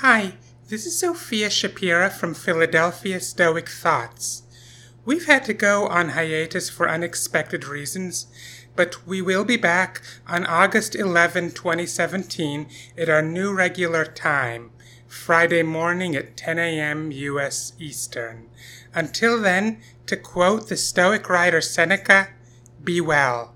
Hi, this is Sophia Shapira from Philadelphia Stoic Thoughts. We've had to go on hiatus for unexpected reasons, but we will be back on August 11, 2017 at our new regular time, Friday morning at 10 a.m. U.S. Eastern. Until then, to quote the Stoic writer Seneca, be well.